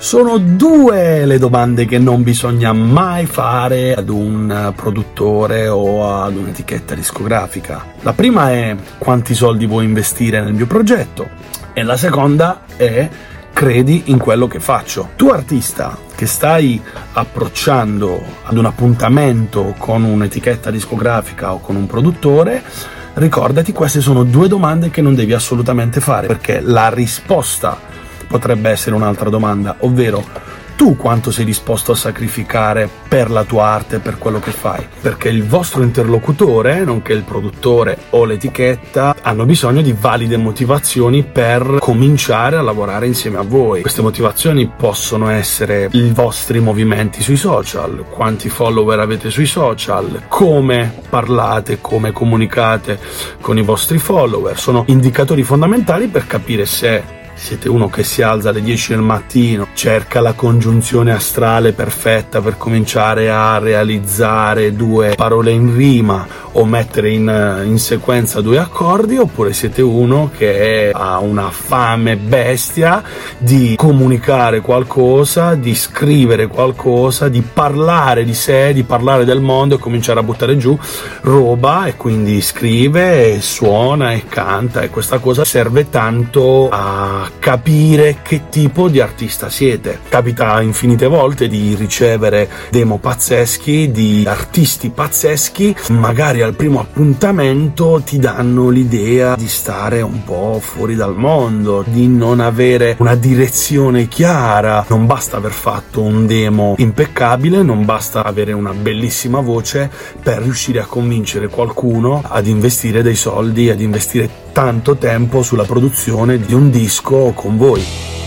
Sono due le domande che non bisogna mai fare ad un produttore o ad un'etichetta discografica. La prima è quanti soldi vuoi investire nel mio progetto e la seconda è credi in quello che faccio. Tu artista che stai approcciando ad un appuntamento con un'etichetta discografica o con un produttore, ricordati queste sono due domande che non devi assolutamente fare perché la risposta potrebbe essere un'altra domanda, ovvero tu quanto sei disposto a sacrificare per la tua arte, per quello che fai? Perché il vostro interlocutore, nonché il produttore o l'etichetta, hanno bisogno di valide motivazioni per cominciare a lavorare insieme a voi. Queste motivazioni possono essere i vostri movimenti sui social, quanti follower avete sui social, come parlate, come comunicate con i vostri follower. Sono indicatori fondamentali per capire se siete uno che si alza alle 10 del mattino, cerca la congiunzione astrale perfetta per cominciare a realizzare due parole in rima o mettere in, in sequenza due accordi, oppure siete uno che ha una fame bestia di comunicare qualcosa, di scrivere qualcosa, di parlare di sé, di parlare del mondo e cominciare a buttare giù roba e quindi scrive e suona e canta e questa cosa serve tanto a capire che tipo di artista siete. Capita infinite volte di ricevere demo pazzeschi, di artisti pazzeschi, magari al primo appuntamento ti danno l'idea di stare un po' fuori dal mondo, di non avere una direzione chiara. Non basta aver fatto un demo impeccabile, non basta avere una bellissima voce per riuscire a convincere qualcuno ad investire dei soldi, ad investire tanto tempo sulla produzione di un disco con voi.